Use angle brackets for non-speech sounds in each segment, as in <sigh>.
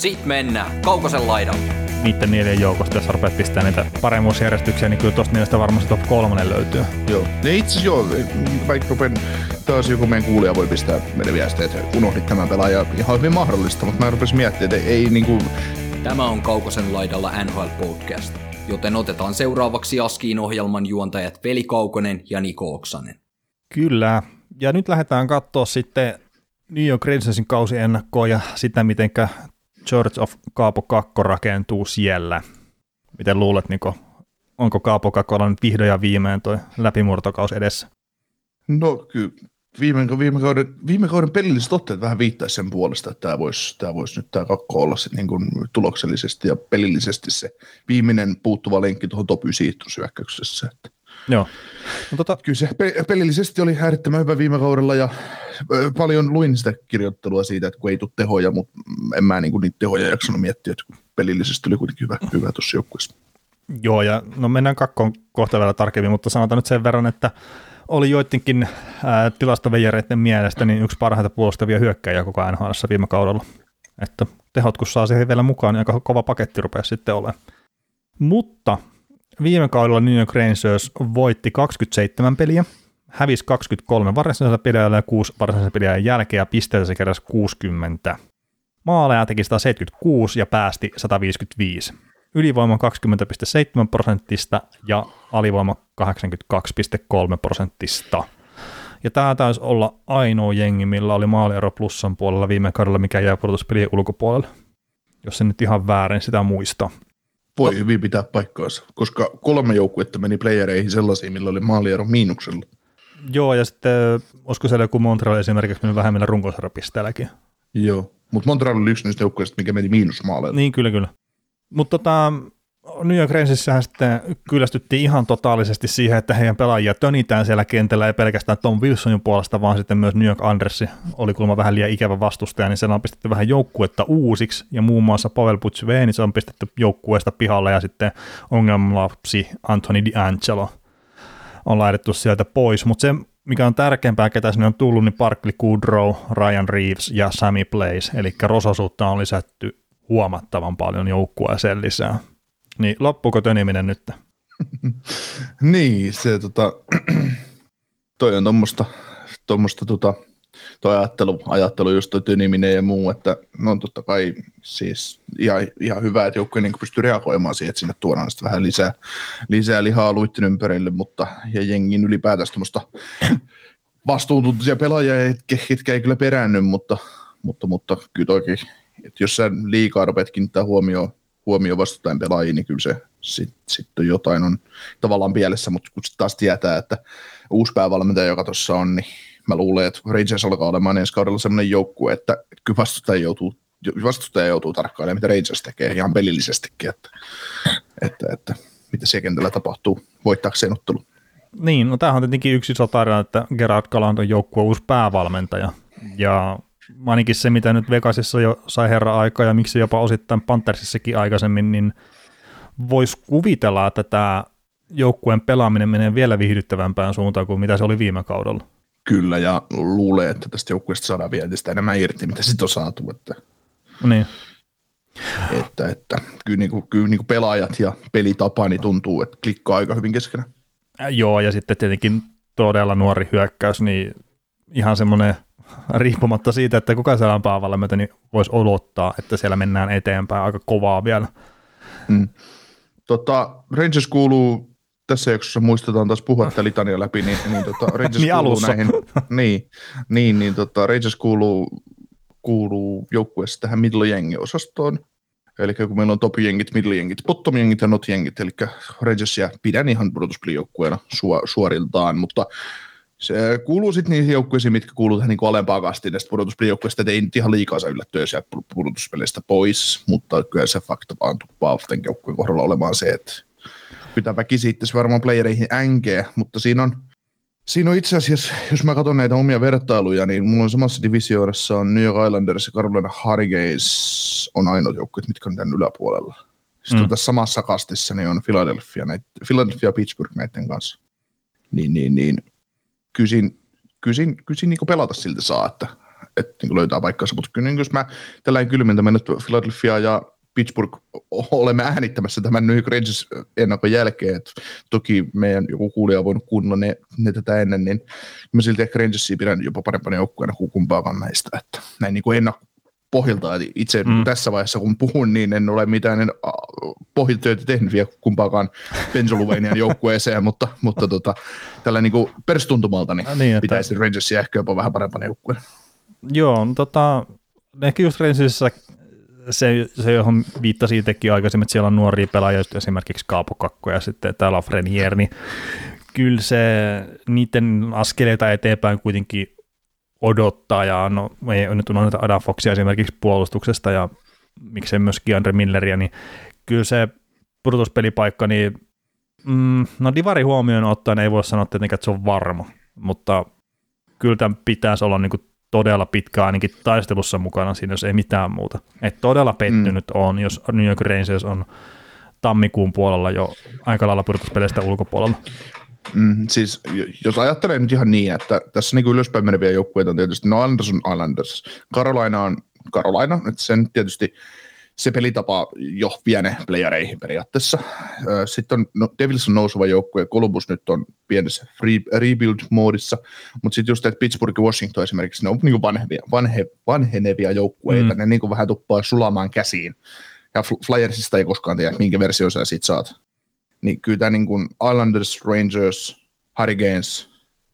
Sit mennään Kaukosen laidalle. niiden neljän joukosta, jos rupeat pistää niitä paremmuusjärjestyksiä, niin kyllä tuosta niistä varmasti top kolmonen löytyy. Joo. Ja itse asiassa joo, vaikka taas joku meidän kuulija voi pistää meidän viestiä, että unohdit tämän pelaajan ihan hyvin mahdollista, mutta mä rupesin miettimään, että ei niinku, Tämä on Kaukosen laidalla NHL Podcast, joten otetaan seuraavaksi Askiin ohjelman juontajat Veli Kaukonen ja Niko Oksanen. Kyllä, ja nyt lähdetään katsoa sitten New York Rangersin kausiennakkoa ja sitä, miten Church of Kaapo 2 rakentuu siellä. Miten luulet, Niko, onko Kaapo 2 nyt vihdoin ja viimein toi läpimurtokaus edessä? no kyllä viime, viime, kauden, viime kauden pelilliset otteet vähän viittaisi sen puolesta, että tämä voisi, tämä voisi nyt tämä kakko olla se, niin kuin tuloksellisesti ja pelillisesti se viimeinen puuttuva lenkki tuohon top 9 syökkäyksessä. Että Joo. No, tota, kyllä se pe- pelillisesti oli äärettömän hyvä viime kaudella ja paljon luin sitä kirjoittelua siitä, että kun ei tule tehoja, mutta en mä niin kuin niitä tehoja jaksanut miettiä, että pelillisesti oli kuitenkin hyvä, hyvä tuossa joukkueessa. Joo, ja no mennään kakkoon kohta vielä tarkemmin, mutta sanotaan nyt sen verran, että oli joidenkin ää, tilastoveijareiden mielestä niin yksi parhaita puolustavia hyökkäjiä koko NHL viime kaudella. Että tehot kun saa siihen vielä mukaan, niin aika kova paketti rupeaa sitten olemaan. Mutta viime kaudella New York Rangers voitti 27 peliä, hävisi 23 varsinaisella peliä ja 6 varsinaisella peliä jälkeen ja pisteitä se keräsi 60. Maaleja teki 176 ja päästi 155. Ylivoima 20,7 prosenttista ja alivoima 82,3 prosenttista. Ja tämä taisi olla ainoa jengi, millä oli maaliero plussan puolella viime kaudella, mikä jää pudotuspelien ulkopuolelle. Jos se nyt ihan väärin sitä muista. Voi hyvin pitää paikkaansa, koska kolme joukkuetta meni playereihin sellaisiin, millä oli maaliero miinuksella. Joo, ja sitten olisiko siellä joku Montreal esimerkiksi mennyt vähemmillä runkosarjapisteelläkin. Joo, mutta Montreal oli yksi niistä joukkueista, mikä meni miinusmaaleilla. Niin, kyllä, kyllä. Mutta tota, New York Rangersissähän sitten kyllästyttiin ihan totaalisesti siihen, että heidän pelaajia tönitään siellä kentällä, ei pelkästään Tom Wilsonin puolesta, vaan sitten myös New York Andersi oli kuulemma vähän liian ikävä vastustaja, niin siellä on pistetty vähän joukkuetta uusiksi, ja muun muassa Pavel se on pistetty joukkueesta pihalle, ja sitten ongelmalapsi Anthony D'Angelo on laitettu sieltä pois, mutta se, mikä on tärkeämpää, ketä sinne on tullut, niin Parkley Goodrow, Ryan Reeves ja Sammy Blaze, eli rososuutta on lisätty huomattavan paljon joukkueeseen lisää. Niin loppuuko töniminen nyt? <laughs> Niin, se tota, <clears throat> toi on tuommoista, tuommoista tota, toi ajattelu, ajattelu just toi tyniminen ja muu, että no totta kai siis ihan, ihan hyvä, että joukkue niin pystyy reagoimaan siihen, että sinne tuodaan sitten vähän lisää, lisää lihaa luitten ympärille, mutta ja jengin ylipäätään tuommoista <clears throat> vastuuntuntoisia pelaajia, ketkä ei kyllä peräänny, mutta, mutta, mutta kyllä toki, että jos sä liikaa rupeat kiinnittää huomioon huomioon vastustajan pelaajiin, niin kyllä se sitten sit jotain on tavallaan pielessä, mutta kun taas tietää, että uusi päävalmentaja, joka tuossa on, niin mä luulen, että Rangers alkaa olemaan ensi kaudella sellainen joukkue, että kyllä vastustaja joutuu, vastustaja joutuu tarkkailemaan, mitä Rangers tekee ihan pelillisestikin, että, että, että mitä siellä kentällä tapahtuu voittaakseen ottelu. Niin, no tämähän on tietenkin yksi iso tarina, että Gerard Galant on joukkueen uusi päävalmentaja, ja ainakin se, mitä nyt Vegasissa jo sai herra aikaa ja miksi jopa osittain Panthersissakin aikaisemmin, niin voisi kuvitella, että tämä joukkueen pelaaminen menee vielä viihdyttävämpään suuntaan kuin mitä se oli viime kaudella. Kyllä, ja luulee, että tästä joukkueesta saadaan vielä sitä enemmän irti, mitä sitten on saatu. Että, Niin. että, että kyllä, niin kuin, kyllä niin kuin pelaajat ja pelitapa niin tuntuu, että klikkaa aika hyvin keskenään. Joo, ja sitten tietenkin todella nuori hyökkäys, niin ihan semmoinen riippumatta siitä, että kuka siellä on päävalmentaja, niin voisi odottaa, että siellä mennään eteenpäin aika kovaa vielä. Mm. Tota, Rangers kuuluu, tässä jaksossa muistetaan taas puhua tätä litania läpi, niin, niin tota, <laughs> Rangers Niin kuuluu näihin, <laughs> niin, niin, niin tota, Rangers kuuluu, kuuluu joukkueessa tähän middle-jengi-osastoon, eli kun meillä on top-jengit, middle-jengit, bottom-jengit ja not-jengit, eli Rangersia pidän ihan pudotuspelijoukkueena su- suoriltaan, mutta se kuuluu sitten niihin joukkueisiin, mitkä kuuluu tähän niin alempaan kastiin näistä pudotuspelijoukkueista, että ei nyt ihan liikaa saa yllättyä sieltä pudotuspeleistä pois, mutta kyllä se fakta vaan tuppaa tämän joukkueen kohdalla olemaan se, että pitää väki sitten varmaan playereihin änkeä, mutta siinä on, siinä on itse asiassa, jos mä katson näitä omia vertailuja, niin mulla on samassa divisioonassa on New York Islanders ja Carolina Hurricanes on ainoat joukkueet, mitkä on tämän yläpuolella. Sitten mm. tässä samassa kastissa niin on Philadelphia, näitä, Philadelphia ja Pittsburgh näiden kanssa. Niin, niin, niin kysin, kysin, kysin niin pelata silti saa, että, että niin löytää paikkansa, mutta kyllä niin jos mä tällainen kylmintä mennyt Philadelphia ja Pittsburgh olemme äänittämässä tämän New York Rangers ennakon jälkeen, että toki meidän joku kuulija on voinut kuunnella ne, ne tätä ennen, niin mä silti ehkä Rangersia pidän jopa parempana joukkueena kuin kumpaakaan näistä, että näin niin kuin ennakko, pohjilta. Eli itse mm. tässä vaiheessa, kun puhun, niin en ole mitään pohjatyötä tehnyt vielä kumpaakaan Pennsylvanian <laughs> joukkueeseen, mutta, mutta tota, tällä niin perstuntumalta niin, niin että... pitäisi Rangersia ehkä jopa vähän parempana joukkueena. Joo, no tota, ehkä just Rangersissa se, se, johon viittasi itsekin aikaisemmin, että siellä on nuoria pelaajia, esimerkiksi Kaapo Kakko ja sitten täällä on Frenier, niin kyllä se niiden askeleita eteenpäin kuitenkin odottaa, ja no, ei nyt unohdeta Adam Foxia esimerkiksi puolustuksesta, ja miksei myöskin Andre Milleria, niin kyllä se pudotuspelipaikka, niin mm, no divari huomioon ottaen ei voi sanoa tietenkään, että se on varma, mutta kyllä tämän pitäisi olla niin kuin todella pitkään ainakin taistelussa mukana siinä, jos ei mitään muuta. Et todella pettynyt mm. on, jos New York Rangers on tammikuun puolella jo aika lailla pudotuspeleistä ulkopuolella. Mm, siis jos ajattelee nyt ihan niin, että tässä niin ylöspäin meneviä joukkueita on tietysti, no Anders on Islanders, Carolina on Carolina, että sen tietysti se pelitapa jo vie ne playereihin periaatteessa. Sitten on, no Devils on nouseva joukkue, Columbus nyt on pienessä rebuild-moodissa, mutta sitten just että Pittsburgh ja Washington esimerkiksi, ne on niin vanhevia, vanhe, vanhenevia joukkueita, mm. ne niin vähän tuppaa sulamaan käsiin. Ja Flyersista ei koskaan tiedä, minkä versio sä sit saat niin kyllä tämä niin kuin Islanders, Rangers, Hurricanes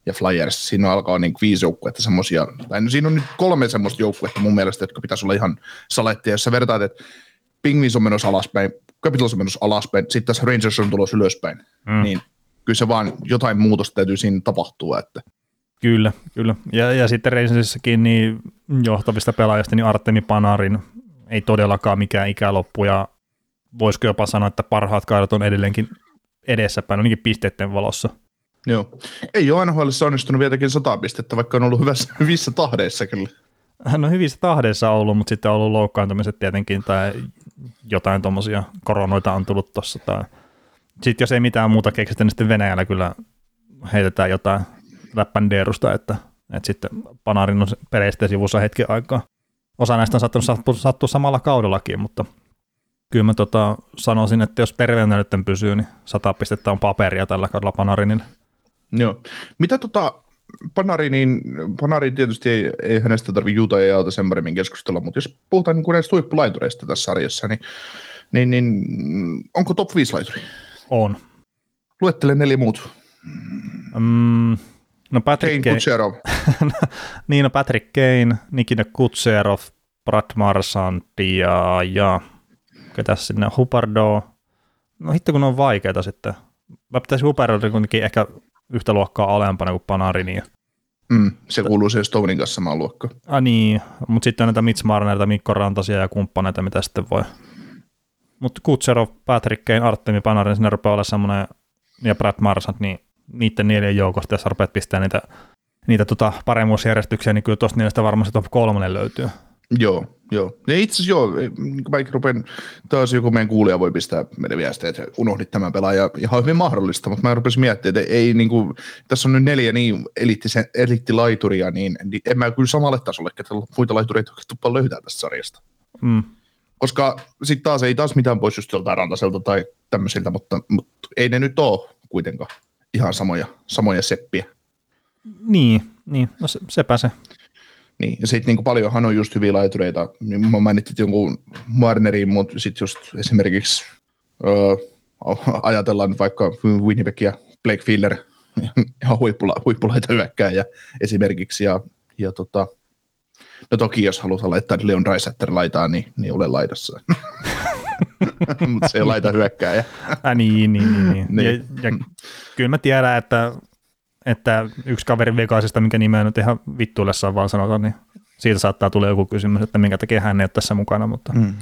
ja Flyers, siinä alkaa niin viisi joukkuetta semmoisia, tai no siinä on nyt kolme semmoista joukkuetta mun mielestä, jotka pitäisi olla ihan salettia, jos sä vertaat, että Penguins on menossa alaspäin, Capitals on menossa alaspäin, sitten tässä Rangers on tulossa ylöspäin, mm. niin kyllä se vaan jotain muutosta täytyy siinä tapahtua, että Kyllä, kyllä. Ja, ja sitten Rangersissakin niin johtavista pelaajista, niin Artemi Panarin ei todellakaan mikään ikäloppu, ja voisiko jopa sanoa, että parhaat kaidat on edelleenkin edessäpäin, ainakin pisteiden valossa. Joo. Ei ole NHL onnistunut vieläkin sata pistettä, vaikka on ollut hyvässä, <laughs> hyvissä tahdeissa kyllä. Hän on hyvissä tahdeissa ollut, mutta sitten on ollut loukkaantumiset tietenkin tai jotain tuommoisia koronoita on tullut tuossa. Tai... Sitten jos ei mitään muuta keksitä, niin sitten Venäjällä kyllä heitetään jotain läppändeerusta, että, että sitten Panarin on pereistä sivussa hetken aikaa. Osa näistä on sattunut sattua, sattua samalla kaudellakin, mutta kyllä mä tota, sanoisin, että jos terveenä nyt pysyy, niin sata pistettä on paperia tällä kaudella Panarinille. Joo. Mitä tota, Panari, niin Panari tietysti ei, ei hänestä tarvitse Juuta ja Jaalta sen paremmin keskustella, mutta jos puhutaan niin näistä huippulaitureista tässä sarjassa, niin, niin, niin onko top 5 laituri? On. Luettele neljä muut. Mm, no Patrick Kane, Kutserov. <laughs> niin, no Patrick Kane, Nikita Kutserov, Brad Marsand ja, ja ketäs sinne, Hupardo, no hitto kun on vaikeita sitten. Mä pitäisin Hupardo kuitenkin ehkä yhtä luokkaa alempana kuin Panarini. Mm, se kuuluu se Stonein kanssa samaan luokkaan. Ah niin, mutta sitten on näitä Mitch Marnerita, Mikko Rantasia ja kumppaneita, mitä sitten voi. Mutta Kutserov, Patrick Kane, Artemi Panarin, sinne rupeaa olla semmoinen, ja Brad Marsant, niin niiden neljän joukosta, jos rupeat pistää niitä, niitä tota paremmuusjärjestyksiä, niin kyllä tuosta niistä varmasti top kolmonen löytyy. Joo, joo. Ja itse asiassa joo, vaikka rupean, taas joku meidän kuulija voi pistää meidän viestiä, että unohdit tämän pelaajan, ihan hyvin mahdollista, mutta mä rupesin miettimään, että ei niin kuin, tässä on nyt neljä niin elittilaituria, niin, niin en mä kyllä samalle tasolle, että muita laitureita tuppa löytää tästä sarjasta. Mm. Koska sitten taas ei taas mitään pois just joltain rantaselta tai tämmöisiltä, mutta, mutta ei ne nyt ole kuitenkaan ihan samoja, samoja seppiä. Niin, niin. no se, sepä se. Niin, ja sitten niin paljonhan on just hyviä laitureita. Niin mä mainitsin jonkun Marnerin, mutta sitten just esimerkiksi öö, ajatellaan nyt vaikka Winnipeg ja Blake Filler, <laughs> ihan huippula, huippulaita hyökkääjä esimerkiksi, ja, ja tota, no toki jos halutaan laittaa Leon Dreisatter laitaan, niin, niin ole laidassa. <laughs> mutta se ei laita hyökkääjä. Äh, niin, niin, niin. niin. niin. Ja, ja, kyllä mä tiedän, että että yksi kaveri Vegasista, mikä nimeä nyt ihan vittuille saa vaan sanota, niin siitä saattaa tulla joku kysymys, että minkä takia hän ei ole tässä mukana, mutta... Mm.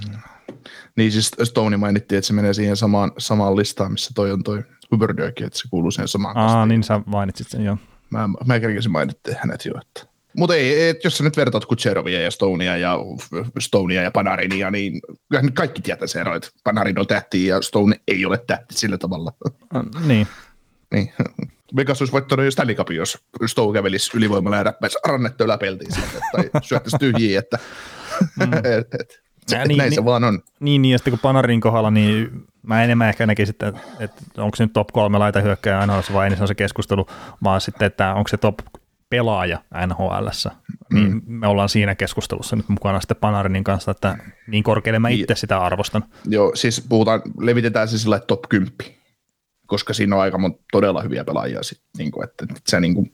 Niin siis Stone mainittiin, että se menee siihen samaan, samaan listaan, missä toi on toi Huberdekin, että se kuuluu siihen samaan Aa, kastiin. niin sä mainitsit sen, joo. Mä, mä kerkesin mainittiin hänet jo. Että. Mutta ei, et jos sä nyt vertaat Kutserovia ja Stonea ja Stonea ja Panarinia, niin kyllähän nyt kaikki tietää se ero, että Panarin on tähti ja Stone ei ole tähti sillä tavalla. Niin. niin. Vegas olisi voittanut jo Stanley Cupin, jos Stone kävelisi ylivoimalla ja räppäisi rannetta yläpeltiin sieltä, tai syöttäisi tyhjiä, että <laughs> et, et, se, Ja niin, näin niin- se vaan on. Niin, niin, ja sitten kun Panarin kohdalla, niin mä enemmän ehkä näkisin, että, että onko se nyt top kolme laita hyökkäjä NHL vai niin se on se keskustelu, vaan sitten, että onko se top pelaaja NHL. Niin Mm. me ollaan siinä keskustelussa nyt mukana sitten Panarinin kanssa, että niin korkealle mä itse sitä arvostan. Joo, siis puhutaan, levitetään se sillä top 10, koska siinä on aika monta todella hyviä pelaajia. Sit, niin kuin, että, että sä niin kuin,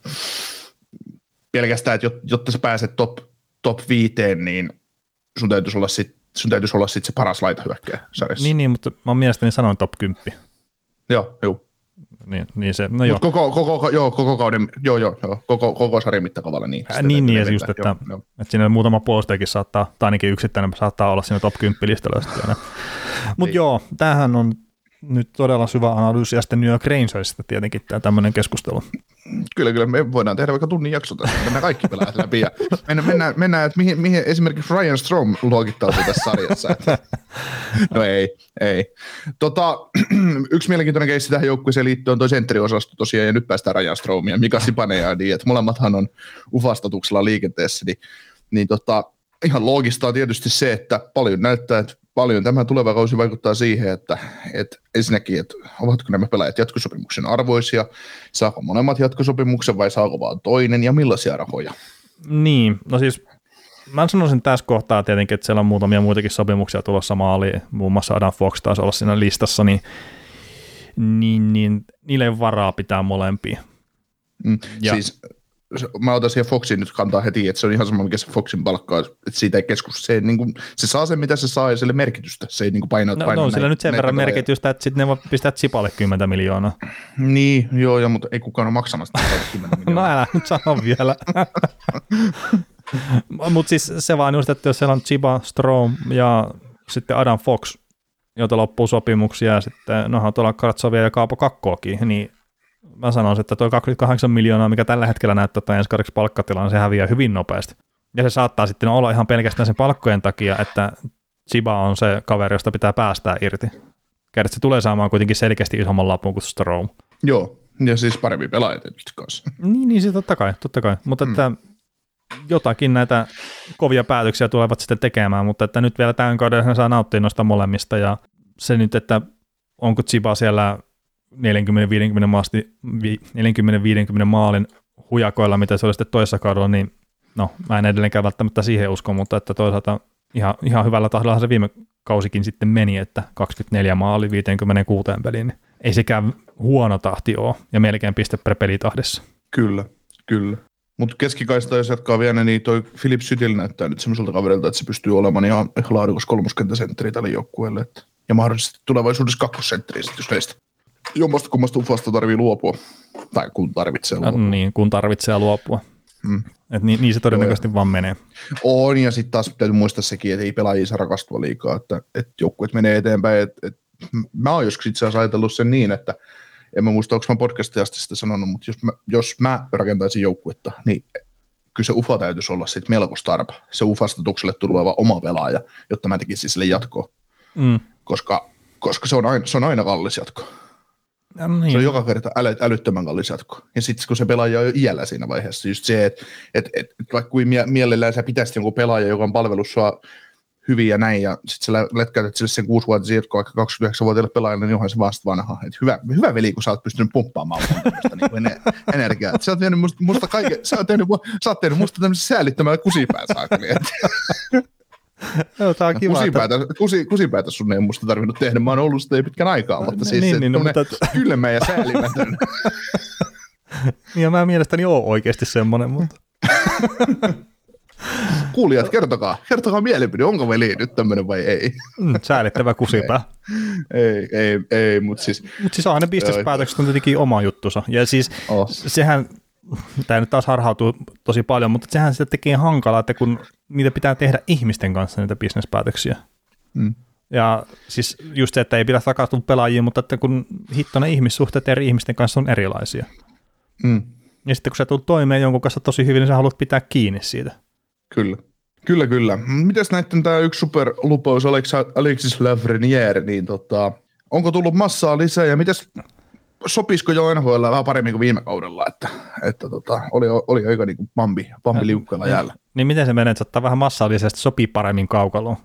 pelkästään, että jot- jotta sä pääset top, top viiteen, niin sun täytyisi olla sit, sun täytyisi olla sit se paras laitahyökkäjä sarjassa. Niin, niin, mutta mä mielestäni sanoin top 10. Joo, joo. Niin, niin se, no joo. Mut koko, koko, joo, koko kauden, joo, joo, joo koko, koko sarjan mittakaavalla niin. Äh, niin, niin, ja just, että, joo, joo. että siinä muutama puolustajakin saattaa, tai ainakin yksittäinen saattaa olla siinä top 10 listalla. Mutta Niin. joo, tämähän on nyt todella syvä analyysi, ja sitten New York Rangersista tietenkin tämä tämmöinen keskustelu. Kyllä, kyllä, me voidaan tehdä vaikka tunnin jakso tästä, mennään kaikki pelaajat läpi ja mennään, mennään, mennään että mihin, mihin, esimerkiksi Ryan Strom luokittautuu tässä sarjassa. <laughs> No ei, ei. Tota, <clears throat> yksi mielenkiintoinen keissi tähän joukkueeseen liittyen on toi sentteriosasto tosiaan, ja nyt päästään Ryan Stromia, Mika Sipanejadi, että molemmathan on ufastatuksella liikenteessä, niin, niin tota, ihan loogista on tietysti se, että paljon näyttää, että paljon tämä tuleva kausi vaikuttaa siihen, että, että ensinnäkin, että ovatko nämä pelaajat jatkosopimuksen arvoisia, saako molemmat jatkosopimuksen vai saako vaan toinen ja millaisia rahoja. Niin, no siis mä sanoisin tässä kohtaa tietenkin, että siellä on muutamia muitakin sopimuksia tulossa maaliin, muun muassa Adam Fox taisi olla siinä listassa, niin, niin, niin niille ei varaa pitää molempia. Mm. Ja- Siis mä otan siihen Foxin nyt kantaa heti, että se on ihan sama, mikä se Foxin palkkaa, että siitä ei keskus, se, ei, niin kuin, se saa sen, mitä se saa ja sille merkitystä, se ei niin kuin paina, No, paina no on sillä nyt sen verran merkitystä, että sitten ne voi pistää Chipalle 10 miljoonaa. Niin, joo, ja, mutta ei kukaan ole maksamassa tätä <laughs> 10 No miljoonaa. älä nyt sano vielä. <laughs> Mutta siis se vaan just, että jos siellä on Chiba, Strom ja sitten Adam Fox, joita loppuu sopimuksia ja sitten nohan tuolla Kartsovia ja Kaapo Kakkoakin, niin mä sanoisin, että tuo 28 miljoonaa, mikä tällä hetkellä näyttää tai ensi kaudeksi palkkatilaan, se häviää hyvin nopeasti. Ja se saattaa sitten olla ihan pelkästään sen palkkojen takia, että Chiba on se kaveri, josta pitää päästää irti. Kädet se tulee saamaan kuitenkin selkeästi isomman lapun kuin Strom. Joo, ja siis parempi pelaaja tietysti kanssa. Niin, niin se totta kai, totta kai. Mutta mm. että jotakin näitä kovia päätöksiä tulevat sitten tekemään, mutta että nyt vielä tämän kauden saa nauttia noista molemmista ja se nyt, että onko Chiba siellä 40-50 maasti, vi- 40-50 maalin hujakoilla, mitä se oli sitten toisessa kaudella, niin no mä en edelleenkään välttämättä siihen usko, mutta että toisaalta ihan, ihan hyvällä tahdalla se viime kausikin sitten meni, että 24 maali 56 peliin, niin ei sekään huono tahti ole ja melkein piste per pelitahdessa. Kyllä, kyllä. Mutta keskikaista, jos jatkaa vielä, niin toi Philip Sydil näyttää nyt semmoiselta kaverilta, että se pystyy olemaan ihan laadukas kolmoskenttäsentteri tälle joukkueelle. Ja mahdollisesti tulevaisuudessa kakkosentteri sitten, jos jommasta kummasta ufasta tarvii luopua. Tai kun tarvitsee Ja, luopua. niin, kun tarvitsee luopua. Mm. Et niin, niin se todennäköisesti vaan menee. On, ja sitten taas täytyy muistaa sekin, että ei pelaajia saa rakastua liikaa, että, että joukkueet menee eteenpäin. Että, että mä oon joskus itse asiassa ajatellut sen niin, että en mä muista, onko mä podcastia asti sitä sanonut, mutta jos mä, jos mä rakentaisin joukkuetta, niin kyllä se UFA täytyisi olla sitten melko starpa, se UFA-statukselle tuleva oma pelaaja, jotta mä tekisin sille jatkoa, Mm. koska, koska se, on aina, se on aina kallis jatko. Ja niin. Se on joka kerta äly, älyttömän kallis jatko. Ja sitten kun se pelaaja on jo iällä siinä vaiheessa, just se, että et, et, et vaikka kuin mie- mielellään sä pitäisit jonkun pelaaja, joka on palvellut sua hyvin ja näin, ja sitten sä lätkäytät sille sen kuusivuotisen jatkoa vaikka 29-vuotiaille pelaajalle, niin onhan se vasta vanha. Et hyvä, hyvä veli, kun sä oot pystynyt pumppaamaan niin ener- energiaa. Sä oot tehnyt musta, musta kaiken, sä oot tehnyt, sä oot tehnyt musta tämmöisen säällittämään kusipään saakeli. Tää on kiva, että, Kusipäätä, kusi, kusipäätä sun ei musta tarvinnut tehdä, mä oon ollut sitä pitkän aikaa, mutta siis Niin, se niin, no, tommonen mutta- kylmä ja säälimätön. <laughs> ja mä mielestäni oon oikeasti semmoinen, mutta <laughs> Kuulijat, kertokaa, kertokaa mielipide, onko veli nyt tämmöinen vai ei? mm, säälittävä kusipää. <laughs> ei, ei, ei, mutta siis, Mutta siis aina bisnespäätökset on tietenkin oma juttusa. Ja siis oh, sehän, tämä nyt taas harhautuu tosi paljon, mutta sehän sitä tekee hankalaa, että kun niitä pitää tehdä ihmisten kanssa niitä bisnespäätöksiä. Mm. Ja siis just se, että ei pidä takastua pelaajiin, mutta että kun hitto ne ihmissuhteet eri ihmisten kanssa on erilaisia. Mm. Ja sitten kun sä tulet toimeen jonkun kanssa tosi hyvin, niin sä haluat pitää kiinni siitä. Kyllä. Kyllä, kyllä. Mites näitten tämä yksi superlupaus Alexis Lafreniere, niin tota, onko tullut massaa lisää ja mites sopisiko jo NHL vähän paremmin kuin viime kaudella, että, että tota, oli, oli aika niin kuin pampi, pampi liukkailla jäällä. Niin miten se menee, että ottaa vähän massallisesti, sopii paremmin kaukaloon?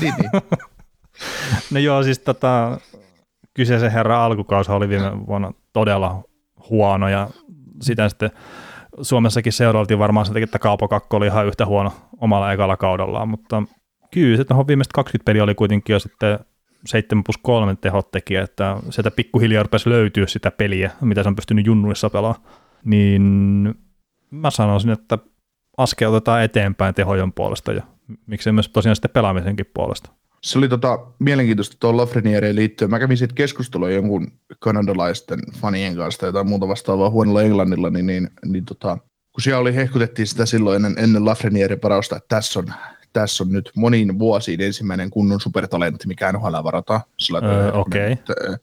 niin, niin. <laughs> no joo, siis tota, kyseisen herran alkukausi oli viime vuonna todella huono ja sitä sitten Suomessakin seurailtiin varmaan sen että Kaapo Kakko oli ihan yhtä huono omalla ekalla kaudellaan, mutta kyllä se tuohon viimeiset 20 peliä oli kuitenkin jo sitten 7 plus 3 tehot teki, että sieltä pikkuhiljaa rupesi löytyä sitä peliä, mitä se on pystynyt junnuissa pelaamaan, niin mä sanoisin, että askel otetaan eteenpäin tehojen puolesta ja miksei myös tosiaan sitten pelaamisenkin puolesta. Se oli tota, mielenkiintoista tuohon Lafreniereen liittyen. Mä kävin siitä keskustelua jonkun kanadalaisten fanien kanssa tai jotain muuta vastaavaa huonolla englannilla, niin, niin, niin tota, kun siellä oli, hehkutettiin sitä silloin ennen, ennen Lafrenierin parausta, että tässä on, tässä on nyt moniin vuosiin ensimmäinen kunnon supertalentti, mikä NHL varataan. öö, Okei. Okay.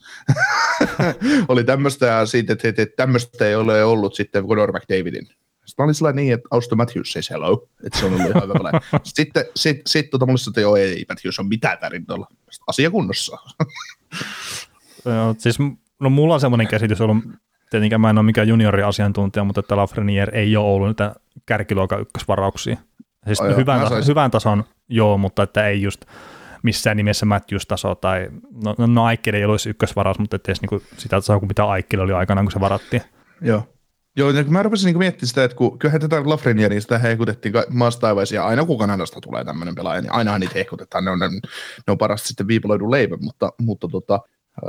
<laughs> oli tämmöistä ja siitä, että, että, tämmöistä ei ole ollut sitten Conor McDavidin sitten mä olin sellainen niin, että Auston Matthews says hello, että se on ollut ihan hyvä <laughs> Sitten sit, sit, tota, mulle että joo, ei Matthews on mitään tarintolla. Asia kunnossa. <laughs> Joo, siis no mulla on semmoinen käsitys ollut, tietenkään mä en ole mikään juniori-asiantuntija, mutta että Lafreniere ei ole ollut niitä kärkiluokan ykkösvarauksia. Siis oh, hyvän, ta- sais... hyvän tason joo, mutta että ei just missään nimessä Matthews-taso tai, no, no, no Aikkeli ei olisi ykkösvaraus, mutta ettei niinku sitä tasoa kuin mitä Aikkeli oli aikanaan, kun se varattiin. Joo. Joo, ja mä rupesin niin miettimään sitä, että kun kyllähän tätä Lafrenieria sitä hehkutettiin maasta taivaisia, aina kun Kanadasta tulee tämmöinen pelaaja, niin ainahan niitä hehkutetaan, ne on, ne, ne on parasta sitten viipaloidun leivä, mutta, mutta tota,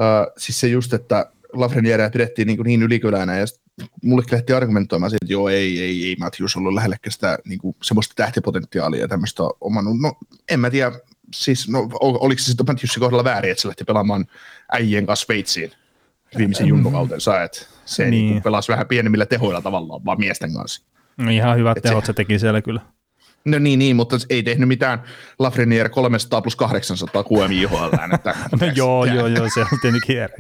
äh, siis se just, että Lafrenieria pidettiin niin, niin ylikylänä, ja mulle lähti argumentoimaan siitä, että joo, ei, ei, ei Matthews ollut lähellekään sitä niin kuin, semmoista tähtipotentiaalia ja tämmöistä omannut. No, en mä tiedä, siis, no, oliko se sitten Matthewsin kohdalla väärin, että se lähti pelaamaan äijien kanssa Sveitsiin viimeisen junnukautensa, että se niin. Niin pelasi vähän pienemmillä tehoilla tavallaan, vaan miesten kanssa. No ihan hyvät Et tehot se, se teki siellä kyllä. No niin, niin, mutta ei tehnyt mitään Lafreniere 300 plus 800 QMI IHL. Että <laughs> no joo, joo, joo, se on tietenkin eri.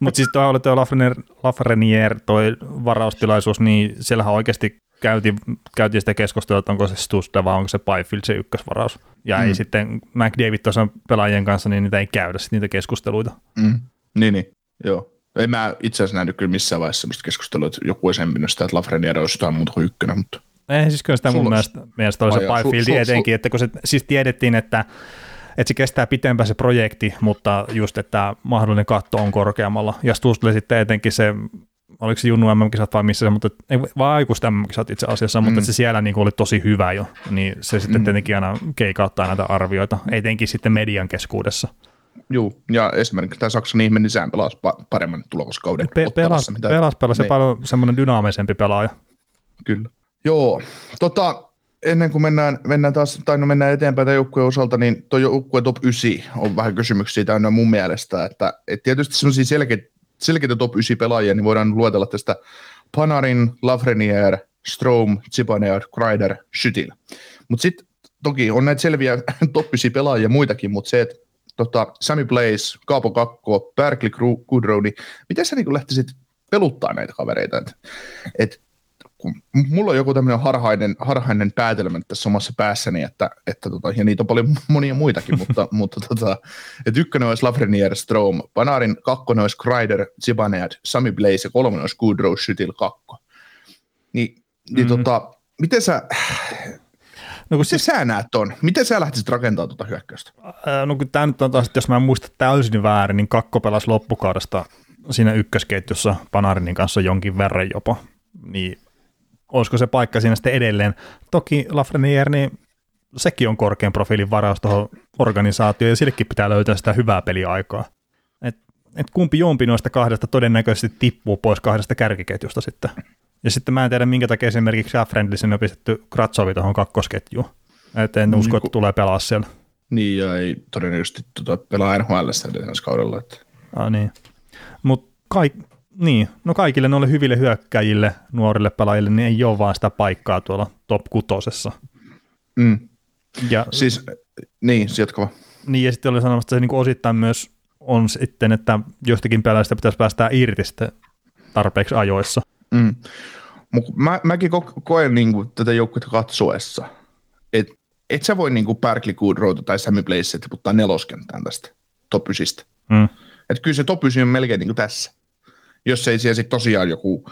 Mutta siis tuo oli tuo Lafreniere, Lafreniere toi varaustilaisuus, niin siellähän oikeasti käytiin, käytiin sitä keskustelua, että onko se Stusta vai onko se Byfield se ykkösvaraus. Ja mm. ei sitten McDavid tuossa pelaajien kanssa, niin niitä ei käydä sitten niitä keskusteluita. Mm. Niin, niin, joo. En mä itse asiassa nähnyt kyllä missään vaiheessa sellaista keskustelua, että joku olisi empinyt sitä, että Lafreniere olisi jotain muuta kuin ykkönen, mutta... Ei, siis kyllä sitä mun mielestä, mielestä oli se Byfield etenkin, että kun se siis tiedettiin, että, että se kestää pitempään se projekti, mutta just, että mahdollinen katto on korkeammalla. Ja Stustle sitten etenkin se, oliko se Junnu MM-kisat vai missä se, mutta ei, vaan aikuista MM-kisat itse asiassa, mm. mutta se siellä niin oli tosi hyvä jo, niin se sitten mm. tietenkin aina keikauttaa näitä arvioita, etenkin sitten median keskuudessa. Joo, ja esimerkiksi tämä Saksan ihminen, niin sehän pelasi paremman tulokaskauden. Pe- pelas, mitä... pelas, pelas niin. paljon semmoinen dynaamisempi pelaaja. Kyllä. Joo, tota, ennen kuin mennään, mennään taas, tai no mennään eteenpäin tämän joukkueen osalta, niin tuo joukkue top 9 on vähän kysymyksiä täynnä mun mielestä, että, että tietysti sellaisia selkeitä, selkeitä top 9 pelaajia, niin voidaan luetella tästä Panarin, Lafreniere, Strom, Zibanejad, Kreider, Schüttil. Mutta sitten toki on näitä selviä <laughs> top 9 pelaajia muitakin, mutta se, että tota, Sammy Blaze, Kaapo Kakko, Berkeley Goodrow, niin miten sä niin lähtisit peluttaa näitä kavereita? Et, et, kun mulla on joku tämmöinen harhainen, harhainen päätelmä tässä omassa päässäni, että, että tota, ja niitä on paljon monia muitakin, <laughs> mutta, mutta tota, että ykkönen olisi Lafreniere, Strom, Panarin kakkonen olisi Kreider, Zibanejad, Sami Blaze ja kolmonen olisi Goodrow, Schüttil, kakko. Niin, niin mm. tota, miten sä, No kun siis, sä näet ton? Miten sä lähtisit rakentamaan tuota hyökkäystä? no kun tämä nyt on taas, jos mä en muista täysin väärin, niin Kakko pelasi loppukaudesta siinä ykkösketjussa Panarinin kanssa jonkin verran jopa. Niin olisiko se paikka siinä sitten edelleen? Toki Lafreniere, niin sekin on korkean profiilin varaus tuohon organisaatioon ja sillekin pitää löytää sitä hyvää peliaikaa. Et, et kumpi jompi noista kahdesta todennäköisesti tippuu pois kahdesta kärkiketjusta sitten. Ja sitten mä en tiedä, minkä takia esimerkiksi Friendlisin on pistetty Kratsovi tuohon kakkosketjuun. että en usko, niin, että tulee pelaa siellä. Niin, ja ei todennäköisesti tuota, pelaa NHL ensi kaudella. Että. Ah, niin. Mutta kaik, niin, no kaikille noille hyville hyökkäjille, nuorille pelaajille, niin ei ole vaan sitä paikkaa tuolla top kutosessa. Mm. Ja, siis, niin, jatkava. Niin, ja sitten oli sanomassa, että se niin osittain myös on sitten, että jostakin pelaajista pitäisi päästää irti sitten tarpeeksi ajoissa. Mm. Mä, mäkin ko- koen niin kuin, tätä joukkuetta katsoessa, että et sä voi niin kuin Berkeley Goodrow tai Sammy Blaze tiputtaa neloskenttään tästä top 9. Mm. Että kyllä se top 9 on melkein niin kuin tässä. Jos ei siellä sitten tosiaan joku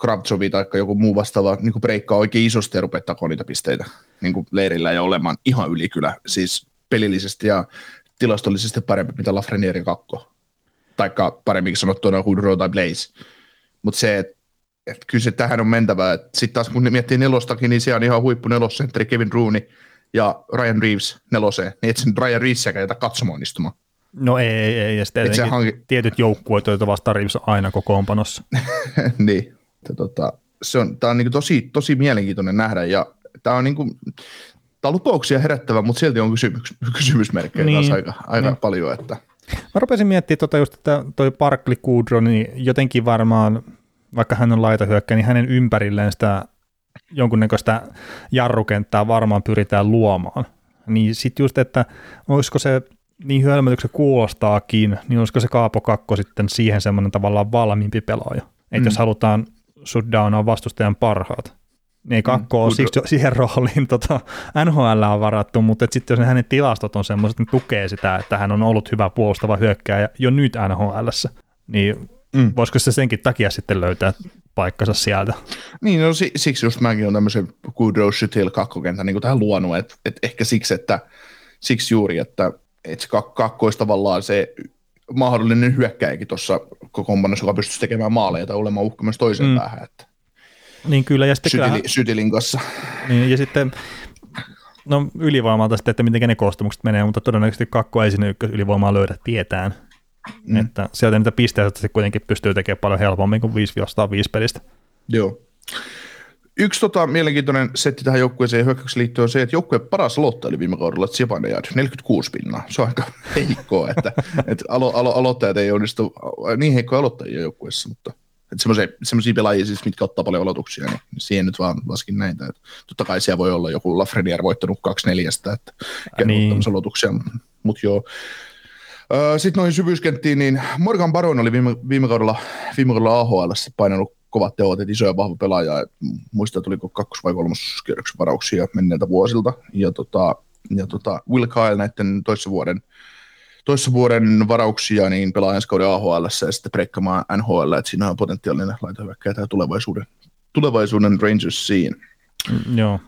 Kravtsovi tai joku muu vastaava niin breikkaa oikein isosti ja rupeaa niitä pisteitä niin leirillä ja olemaan ihan ykylä, siis pelillisesti ja tilastollisesti parempi, mitä Lafrenierin kakko. Taikka paremmin sanottuna Road tai Blaze. Mutta se, että et kyllä se tähän on mentävä. Sitten taas kun miettii nelostakin, niin siellä on ihan huippu nelosentteri Kevin Rooney ja Ryan Reeves neloseen. Niin et sen Ryan Reevesia jätä katsomaan istumaan. No ei, ei, ei. Ja sitten hanki... tietyt joukkueet, joita vasta Reeves aina kokoonpanossa. <laughs> niin. Tota, se on, tämä on niin tosi, tosi mielenkiintoinen nähdä ja tämä on, niin kuin, tämä on lupauksia herättävä, mutta silti on kysymys, kysymysmerkkejä niin. taas aika, aika niin. paljon. Että. Mä rupesin miettimään tota just, että toi Parkli Kudro, niin jotenkin varmaan, vaikka hän on laitahyökkä, niin hänen ympärilleen sitä jonkunnäköistä jarrukenttää varmaan pyritään luomaan. Niin sitten just, että olisiko se niin hölmötyksen kuulostaakin, niin olisiko se Kaapo Kakko sitten siihen semmoinen tavallaan valmiimpi pelaaja. Että mm. jos halutaan shutdownaa vastustajan parhaat, niin ei kakko mm, ole siksi siihen rooliin tota, NHL on varattu, mutta sitten jos hänen tilastot on semmoiset, että tukee sitä, että hän on ollut hyvä puolustava hyökkääjä jo nyt nhl niin mm. voisiko se senkin takia sitten löytää paikkansa sieltä? Niin, no siksi just mäkin olen tämmöisen Goodrow Shutil kakkokentän niin tähän luonut, että, että ehkä siksi, että siksi juuri, että, että se kakko olisi tavallaan se mahdollinen hyökkäjäkin tuossa kokoonpanossa, joka pystyisi tekemään maaleja tai olemaan uhka myös toiseen mm. päähän. Että. Niin kyllä, ja sitten Sytili, kyllähän, Sytilin kanssa. Niin, ja sitten no ylivoimalta sitten, että miten ne koostumukset menee, mutta todennäköisesti kakko ei sinne ykkös ylivoimaa löydä tietään. Mm. Että sieltä niitä pisteitä se kuitenkin pystyy tekemään paljon helpommin kuin 5 vastaan 5 pelistä. Joo. Yksi tota, mielenkiintoinen setti tähän joukkueeseen hyökkäykseen liittyen on se, että joukkueen paras aloittaja oli viime kaudella Tsipanejad, 46 pinnaa. Se on aika <laughs> heikkoa, että, että alo, alo, aloittajat ei onnistu, niin heikkoja aloittajia joukkueessa, mutta semmoisia pelaajia, siis, mitkä ottaa paljon aloituksia, niin siihen nyt vaan laskin näitä. Että totta kai siellä voi olla joku Lafreniere voittanut kaksi neljästä, että niin. aloituksia, mutta joo. Sitten noihin syvyyskenttiin, niin Morgan Baron oli viime, viime kaudella, viime kaudella AHL painanut kovat teot, että iso ja vahva pelaaja. Muista tuliko kakkos- vai kolmoskierroksen varauksia menneiltä vuosilta. Ja, tota, ja tota, Will Kyle näiden toissa vuoden, toissa vuoden varauksia niin pelaa ensi kauden AHL ja sitten breikkaamaan NHL, että siinä on potentiaalinen laitohyökkäjä tämä tulevaisuuden, tulevaisuuden Rangersiin. Mm, joo.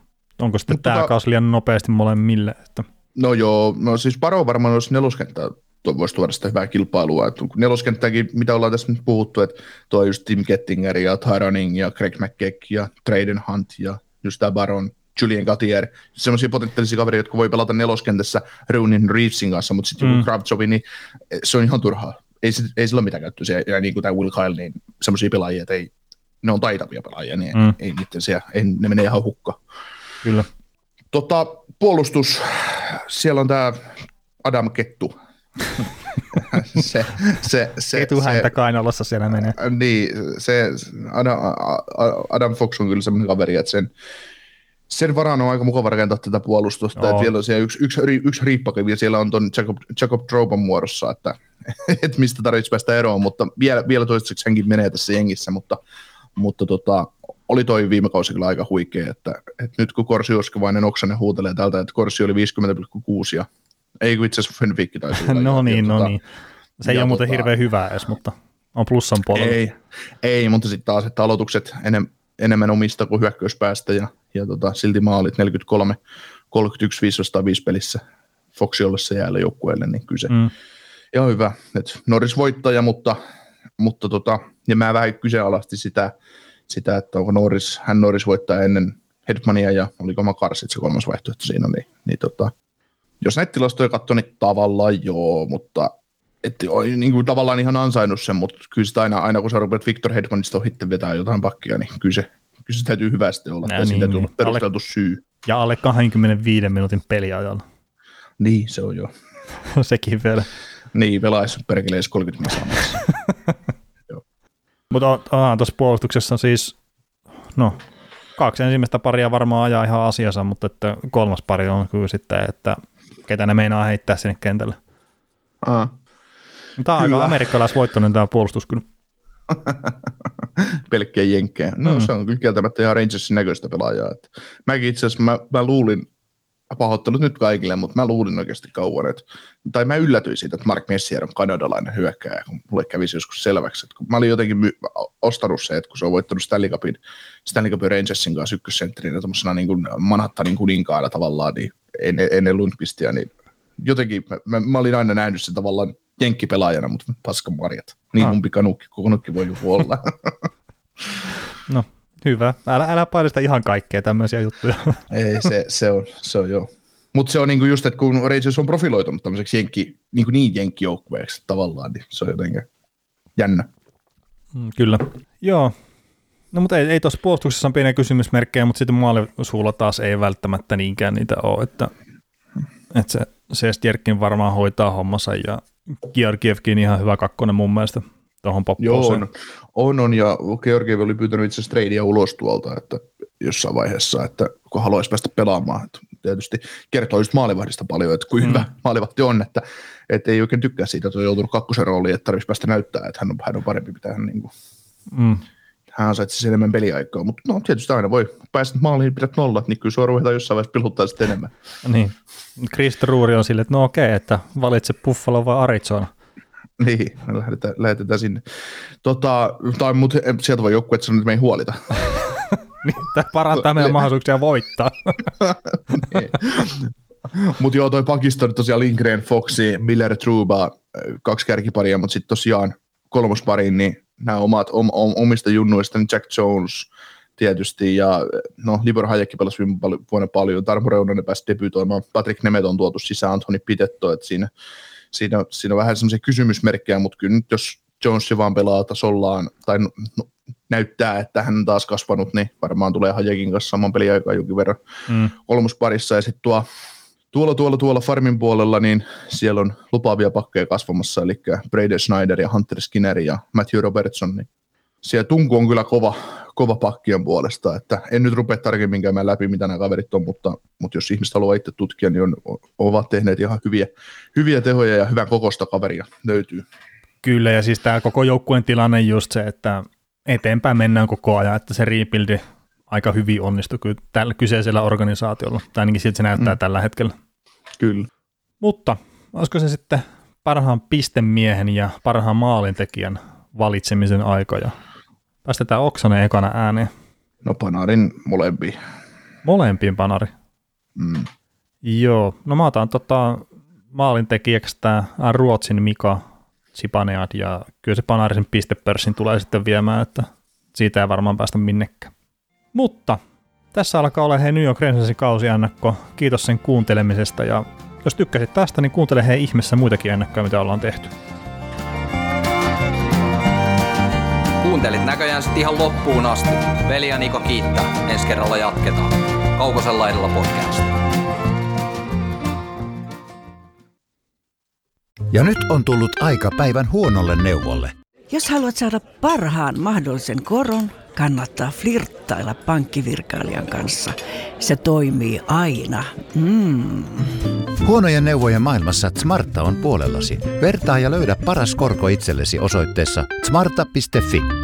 Onko sitten Mutta tämä tota, liian nopeasti molemmille? Että... No joo, no siis Paro varmaan olisi neloskenttää voisi tuoda sitä hyvää kilpailua. Et neloskenttäkin, mitä ollaan tässä nyt puhuttu, että tuo just Tim Kettinger ja Tyroning ja Craig McKeck ja Traden Hunt ja just tämä Baron, Julian Gautier, semmoisia potentiaalisia kavereita, jotka voi pelata neloskentässä Roonin Reevesin kanssa, mutta sitten mm. joku Kravtsovi, niin se on ihan turhaa. Ei, ei sillä ole mitään käyttöä. Ja niin kuin tämä Will Kyle, niin semmoisia pelaajia, että ei, ne on taitavia pelaajia, niin mm. ei, niiden siellä, ei, ne menee ihan hukka. Kyllä. Tota, puolustus, siellä on tämä Adam Kettu, <laughs> se, se, se, Etuhäntä kainalossa siellä menee. Niin, se Adam, Adam Fox on kyllä semmoinen kaveri, että sen, sen varaan on aika mukava rakentaa tätä puolustusta, että vielä on siellä yksi, yksi, yksi riippakivi ja siellä on tuon Jacob, Jacob Droban muodossa, että, <laughs> että mistä tarvitsisi päästä eroon, mutta vielä, vielä toistaiseksi hänkin menee tässä jengissä, mutta, mutta tota, oli toi viime kausi kyllä aika huikea, että, että nyt kun Korsi Oskavainen Oksanen huutelee tältä, että Korsi oli 50,6 ja ei kun itse asiassa Fenwick taisi olla. <laughs> no niin, no tota, niin. Se ei ole muuten tota, hirveän hyvä edes, mutta on plussan puolella. Ei, ei mutta sitten taas, että aloitukset enem, enemmän omista kuin hyökkäyspäästä ja, ja tota, silti maalit 43, 31, 505 pelissä Foxi ollessa jäällä joukkueelle, niin kyse. Mm. Ihan hyvä, että Norris voittaja, mutta, mutta tota, ja mä vähän kyseenalaisti sitä, sitä, että onko Norris, hän Norris voittaa ennen Hedmania ja oliko Makarsit se kolmas vaihtoehto siinä, niin, niin tota, jos näitä tilastoja katsoo, niin tavallaan joo, mutta että on niin kuin tavallaan ihan ansainnut sen, mutta kyllä sitä aina, aina kun sä rupeat Victor Hedmanista ohitte vetää jotain pakkia, niin kyllä se, kyllä se täytyy hyvästi olla, Nää, niin, täytyy olla perusteltu alle, syy. Ja alle 25 minuutin peliajalla. Niin, se on jo. <laughs> Sekin vielä. Niin, pelaisi perkeleis 30 minuuttia <laughs> Mutta tuossa puolustuksessa on siis, no, kaksi ensimmäistä paria varmaan ajaa ihan asiansa, mutta että kolmas pari on kyllä sitten, että ketä ne meinaa heittää sinne kentälle. Aa. Tämä on Kyllä. aika amerikkalaisvoittoinen tämä puolustus kyllä. <laughs> pelkkiä jenkkejä. No Mm. se on kyllä kieltämättä ihan Rangersin näköistä pelaajaa. Mäkin itse asiassa, mä, mä luulin, pahoittelut nyt kaikille, mutta mä luulin oikeasti kauan, että, tai mä yllätyin siitä, että Mark Messier on kanadalainen hyökkääjä, kun mulle kävisi joskus selväksi. Että kun mä olin jotenkin my- ostanut se, että kun se on voittanut Stanley Cupin, Stanley Cupin Rangersin kanssa ykkössentterinä tuommoisena niin kuin Manhattanin kuninkaana tavallaan, niin ennen, ennen Lundqvistia, niin jotenkin mä, mä, mä, olin aina nähnyt sen tavallaan jenkkipelaajana, mutta paskan marjat. Niin Ah. mun pikanukki, kunukki voi joku olla. <laughs> No, hyvä. Älä, älä paljasta ihan kaikkea tämmöisiä juttuja. <laughs> Ei, se, se on, se on joo. Mutta se on niinku just, että kun Rangers on profiloitunut tämmöiseksi jenkki, niinku niin jenkkijoukkueeksi tavallaan, niin se on jotenkin jännä. Mm, Kyllä. Joo. No mutta ei, ei tuossa puolustuksessa on pieniä kysymysmerkkejä, mutta sitten maalisuulla taas ei välttämättä niinkään niitä ole, että, että se Sestjerkin varmaan hoitaa hommansa ja Georgievkin ihan hyvä kakkonen mun mielestä tuohon Joo, on, on, on, ja Georgiev oli pyytänyt itse asiassa tradea ulos tuolta, että jossain vaiheessa, että kun haluaisi päästä pelaamaan, että tietysti kertoo just maalivahdista paljon, että kuinka Mm. mm. hyvä maalivahti on, että, että ei oikein tykkää siitä, että on joutunut kakkosen rooliin, että tarvitsisi päästä näyttää, että hän on, hän on parempi, mitä hän, niin kuin, Mm. hän ansaitsisi enemmän peliaikaa, mutta no tietysti aina voi, pääset maaliin, pidät nollat, niin kyllä sua ruvetaan jossain vaiheessa piluttaa sitten enemmän. Niin. Chris Ruuri on silleen, että no okei, että valitse Buffalo vai Arizona. <laughs> Niin, me lähdetään, lähetetään sinne. Tota, tai mut, sieltä voi joku, että <laughs> että me ei huolita. Niin, Tämä parantaa meidän mahdollisuuksia voittaa. <laughs> Mutta joo, toi Pakistan tosiaan Lindgren, Foxy, Miller, Truba, äh, kaksi kärkiparia, mutta sitten tosiaan kolmospariin, niin nämä omat om, om, omista junnuista, niin Jack Jones tietysti, ja no Libor Hayekki pelasi viime vuonna paljon, Tarmo Reunanen pääsi debyytoimaan, Patrick Nemet on tuotu sisään, Anthony Pitetto, että siinä, siinä, siinä on vähän semmoisia kysymysmerkkejä, mutta kyllä nyt jos Jones vaan pelaa tasollaan, tai no, no, näyttää, että hän on taas kasvanut, niin varmaan tulee Hajekin kanssa saman peliaikaa jonkin verran Mm. kolmosparissa ja sitten tuo, tuolla, tuolla, tuolla farmin puolella, niin siellä on lupaavia pakkeja kasvamassa, eli Brady Schneider ja Hunter Skinner ja Matthew Robertson, niin siellä tunku on kyllä kova, kova pakkien puolesta, että en nyt rupea tarkemmin käymään läpi, mitä nämä kaverit on, mutta, mutta jos ihmiset haluaa itse tutkia, niin on, ovat tehneet ihan hyviä, hyviä tehoja ja hyvän kokosta kaveria löytyy. Kyllä, ja siis tämä koko joukkueen tilanne just se, että eteenpäin mennään koko ajan, että se rebuildi aika hyvin onnistui kyllä tällä kyseisellä organisaatiolla, tai ainakin siltä se näyttää mm. tällä hetkellä. Kyllä. Mutta olisiko se sitten parhaan pistemiehen ja parhaan maalintekijän valitsemisen aika, ja päästetään Oksanen ekana ääneen. No Panarin molempiin. Molempiin panari. Mm. Joo, no mä otan tota, maalintekijäksi tämä Ruotsin Mika Zipanead, ja kyllä se Panarisen pistepörssin tulee sitten viemään, että siitä ei varmaan päästä minnekään. Mutta tässä alkaa olla hei New York Rangersin kausiennakko. Kiitos sen kuuntelemisesta, ja jos tykkäsit tästä, niin kuuntele hei ihmeessä muitakin ennakkoja, mitä ollaan tehty. Kuuntelit näköjään sitten ihan loppuun asti. Veli ja Niko kiittää. Ensi kerralla jatketaan. Kaukosella edellä podcast. Ja nyt on tullut aika päivän huonolle neuvolle. Jos haluat saada parhaan mahdollisen koron, kannattaa flirttailla pankkivirkailijan kanssa. Se toimii aina. Mm. Huonojen neuvojen maailmassa Smarta on puolellasi. Vertaa ja löydä paras korko itsellesi osoitteessa smarta.fi.